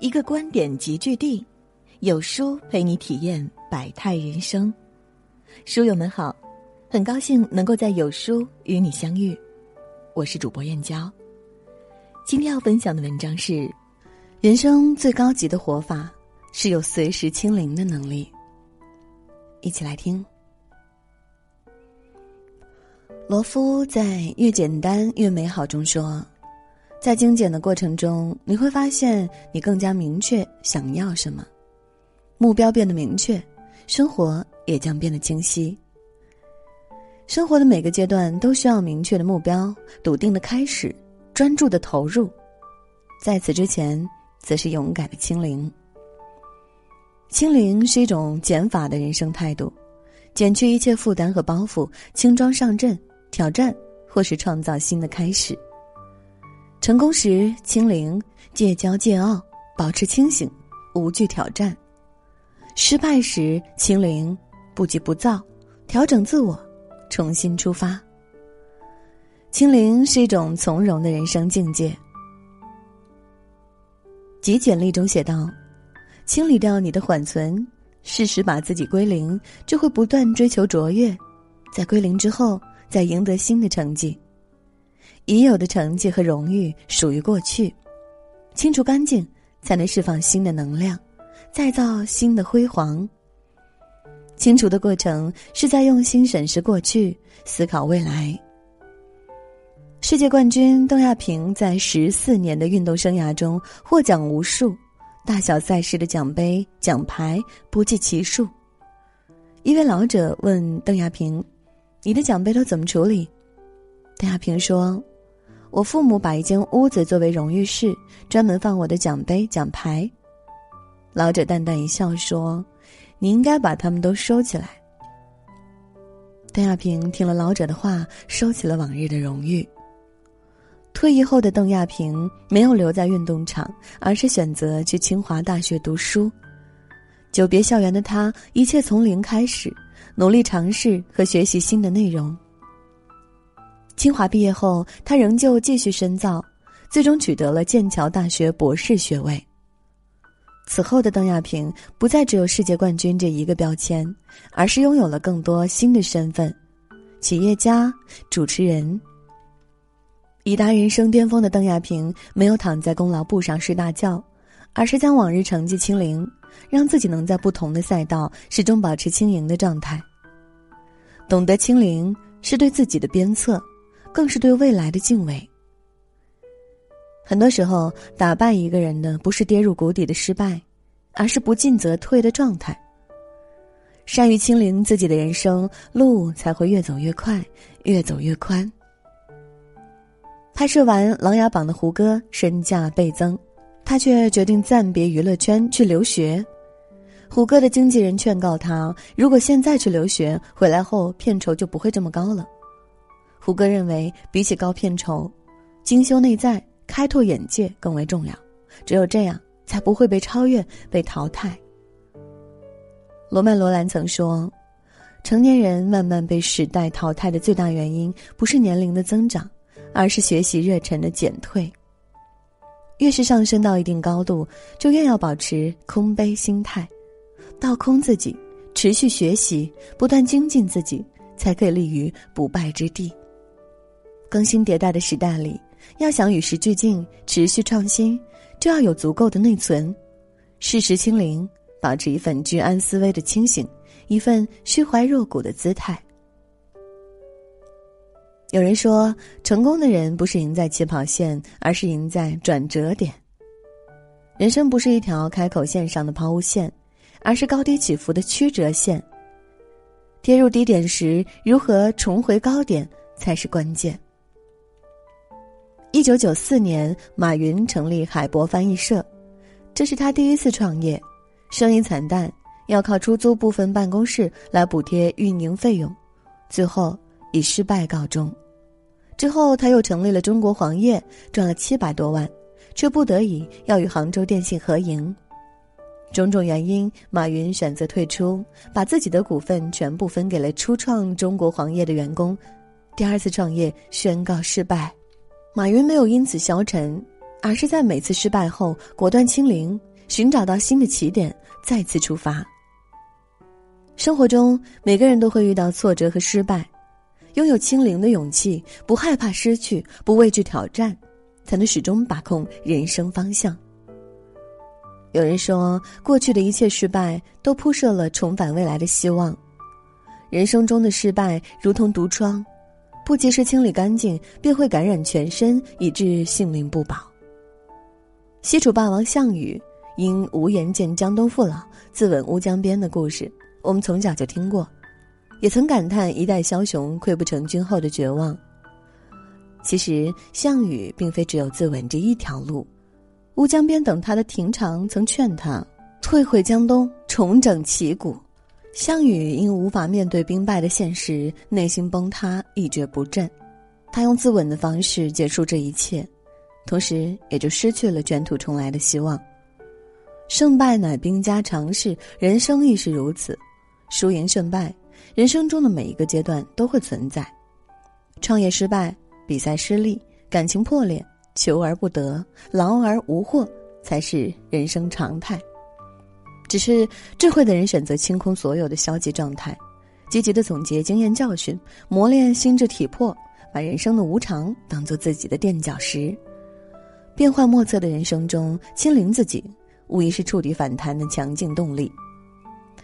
一个观点集聚地，有书陪你体验百态人生。书友们好，很高兴能够在有书与你相遇，我是主播燕娇。今天要分享的文章是：人生最高级的活法是有随时清零的能力。一起来听。罗夫在《越简单越美好》中说。在精简的过程中，你会发现你更加明确想要什么，目标变得明确，生活也将变得清晰。生活的每个阶段都需要明确的目标、笃定的开始、专注的投入，在此之前，则是勇敢的清零。清零是一种减法的人生态度，减去一切负担和包袱，轻装上阵，挑战或是创造新的开始。成功时清零，戒骄戒傲，保持清醒，无惧挑战；失败时清零，不急不躁，调整自我，重新出发。清零是一种从容的人生境界。极简历中写道：“清理掉你的缓存，适时把自己归零，就会不断追求卓越，在归零之后，再赢得新的成绩。”已有的成绩和荣誉属于过去，清除干净，才能释放新的能量，再造新的辉煌。清除的过程是在用心审视过去，思考未来。世界冠军邓亚萍在十四年的运动生涯中获奖无数，大小赛事的奖杯奖牌不计其数。一位老者问邓亚萍：“你的奖杯都怎么处理？”邓亚萍说。我父母把一间屋子作为荣誉室，专门放我的奖杯、奖牌。老者淡淡一笑说：“你应该把他们都收起来。”邓亚萍听了老者的话，收起了往日的荣誉。退役后的邓亚萍没有留在运动场，而是选择去清华大学读书。久别校园的他，一切从零开始，努力尝试和学习新的内容。清华毕业后，他仍旧继续深造，最终取得了剑桥大学博士学位。此后的邓亚萍不再只有世界冠军这一个标签，而是拥有了更多新的身份：企业家、主持人。已达人生巅峰的邓亚萍没有躺在功劳簿上睡大觉，而是将往日成绩清零，让自己能在不同的赛道始终保持轻盈的状态。懂得清零，是对自己的鞭策。更是对未来的敬畏。很多时候，打败一个人的不是跌入谷底的失败，而是不进则退的状态。善于清零自己的人生，路才会越走越快，越走越宽。拍摄完《琅琊榜》的胡歌身价倍增，他却决定暂别娱乐圈去留学。胡歌的经纪人劝告他，如果现在去留学，回来后片酬就不会这么高了。胡歌认为，比起高片酬，精修内在、开拓眼界更为重要。只有这样，才不会被超越、被淘汰。罗曼·罗兰曾说：“成年人慢慢被时代淘汰的最大原因，不是年龄的增长，而是学习热忱的减退。越是上升到一定高度，就越要保持空杯心态，倒空自己，持续学习，不断精进自己，才可以立于不败之地。”更新迭代的时代里，要想与时俱进、持续创新，就要有足够的内存，适时清零，保持一份居安思危的清醒，一份虚怀若谷的姿态。有人说，成功的人不是赢在起跑线，而是赢在转折点。人生不是一条开口线上的抛物线，而是高低起伏的曲折线。跌入低点时，如何重回高点才是关键。一九九四年，马云成立海博翻译社，这是他第一次创业，生意惨淡，要靠出租部分办公室来补贴运营费用，最后以失败告终。之后他又成立了中国黄页，赚了七百多万，却不得已要与杭州电信合营，种种原因，马云选择退出，把自己的股份全部分给了初创中国黄页的员工，第二次创业宣告失败。马云没有因此消沉，而是在每次失败后果断清零，寻找到新的起点，再次出发。生活中，每个人都会遇到挫折和失败，拥有清零的勇气，不害怕失去，不畏惧挑战，才能始终把控人生方向。有人说，过去的一切失败都铺设了重返未来的希望。人生中的失败如同毒疮，不及时清理干净，便会感染全身，以致性命不保。西楚霸王项羽因无颜见江东父老，自刎乌江边的故事，我们从小就听过，也曾感叹一代枭雄溃不成军后的绝望。其实，项羽并非只有自刎这一条路。乌江边等他的廷长曾劝他退回江东，重整旗鼓。项羽因无法面对兵败的现实，内心崩塌，一蹶不振。他用自刎的方式结束这一切，同时也就失去了卷土重来的希望。胜败乃兵家常事，人生亦是如此。输赢胜败，人生中的每一个阶段都会存在。创业失败，比赛失利，感情破裂。求而不得，劳而无获，才是人生常态。只是智慧的人选择清空所有的消极状态，积极的总结经验教训，磨练心智体魄，把人生的无常当做自己的垫脚石。变幻莫测的人生中，清零自己，无疑是触底反弹的强劲动力。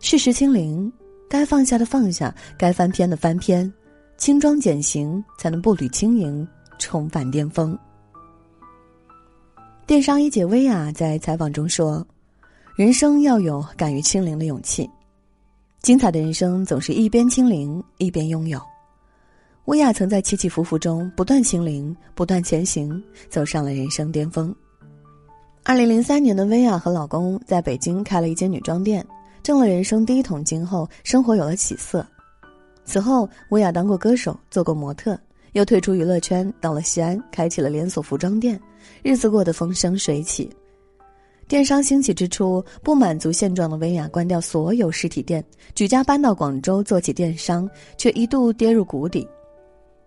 适时清零，该放下的放下，该翻篇的翻篇，轻装简行，才能步履轻盈，重返巅峰。电商一姐薇娅在采访中说：“人生要有敢于清零的勇气，精彩的人生总是一边清零一边拥有。”薇娅曾在起起伏伏中不断清零，不断前行，走上了人生巅峰。二零零三年的薇娅和老公在北京开了一间女装店，挣了人生第一桶金后，生活有了起色。此后，薇娅当过歌手，做过模特。又退出娱乐圈，到了西安，开启了连锁服装店，日子过得风生水起。电商兴起之初，不满足现状的薇娅关掉所有实体店，举家搬到广州做起电商，却一度跌入谷底。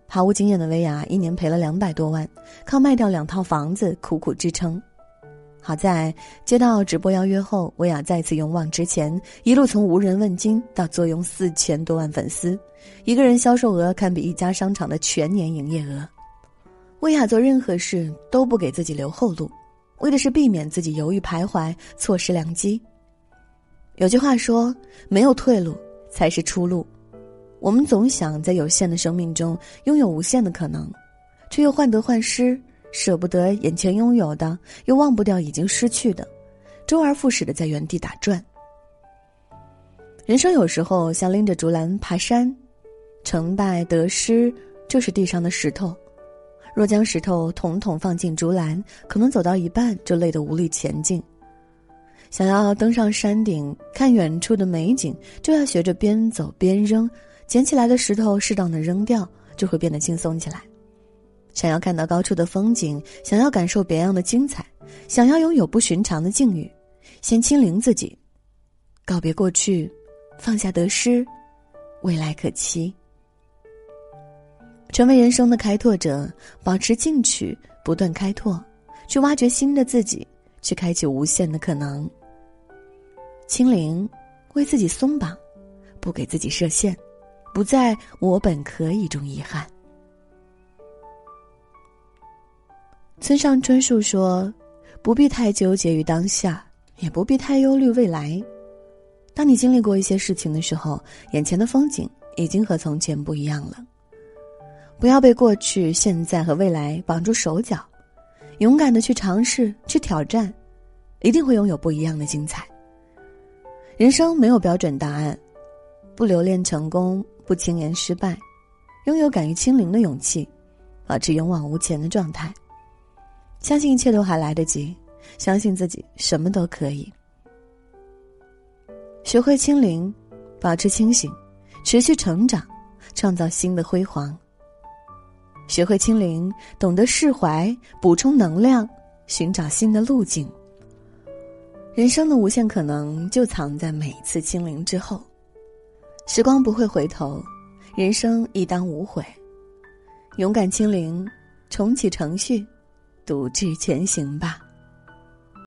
毫无经验的薇娅一年赔了两百多万，靠卖掉两套房子苦苦支撑。好在接到直播邀约后，薇娅再次勇往直前，一路从无人问津到坐拥四千多万粉丝，一个人销售额堪比一家商场的全年营业额。薇娅做任何事都不给自己留后路，为的是避免自己犹豫徘徊，错失良机。有句话说：“没有退路才是出路。”我们总想在有限的生命中拥有无限的可能，却又患得患失。舍不得眼前拥有的，又忘不掉已经失去的，周而复始的在原地打转。人生有时候像拎着竹篮爬山，成败得失就是地上的石头。若将石头统统放进竹篮，可能走到一半就累得无力前进。想要登上山顶看远处的美景，就要学着边走边扔，捡起来的石头适当的扔掉，就会变得轻松起来。想要看到高处的风景，想要感受别样的精彩，想要拥有不寻常的境遇，先清零自己，告别过去，放下得失，未来可期。成为人生的开拓者，保持进取，不断开拓，去挖掘新的自己，去开启无限的可能。清零，为自己松绑，不给自己设限，不在我本可以中遗憾。村上春树说：“不必太纠结于当下，也不必太忧虑未来。当你经历过一些事情的时候，眼前的风景已经和从前不一样了。不要被过去、现在和未来绑住手脚，勇敢的去尝试、去挑战，一定会拥有不一样的精彩。人生没有标准答案，不留恋成功，不轻言失败，拥有敢于清零的勇气，保持勇往无前的状态。”相信一切都还来得及，相信自己什么都可以。学会清零，保持清醒，持续成长，创造新的辉煌。学会清零，懂得释怀，补充能量，寻找新的路径。人生的无限可能就藏在每次清零之后。时光不会回头，人生亦当无悔。勇敢清零，重启程序。独自前行吧。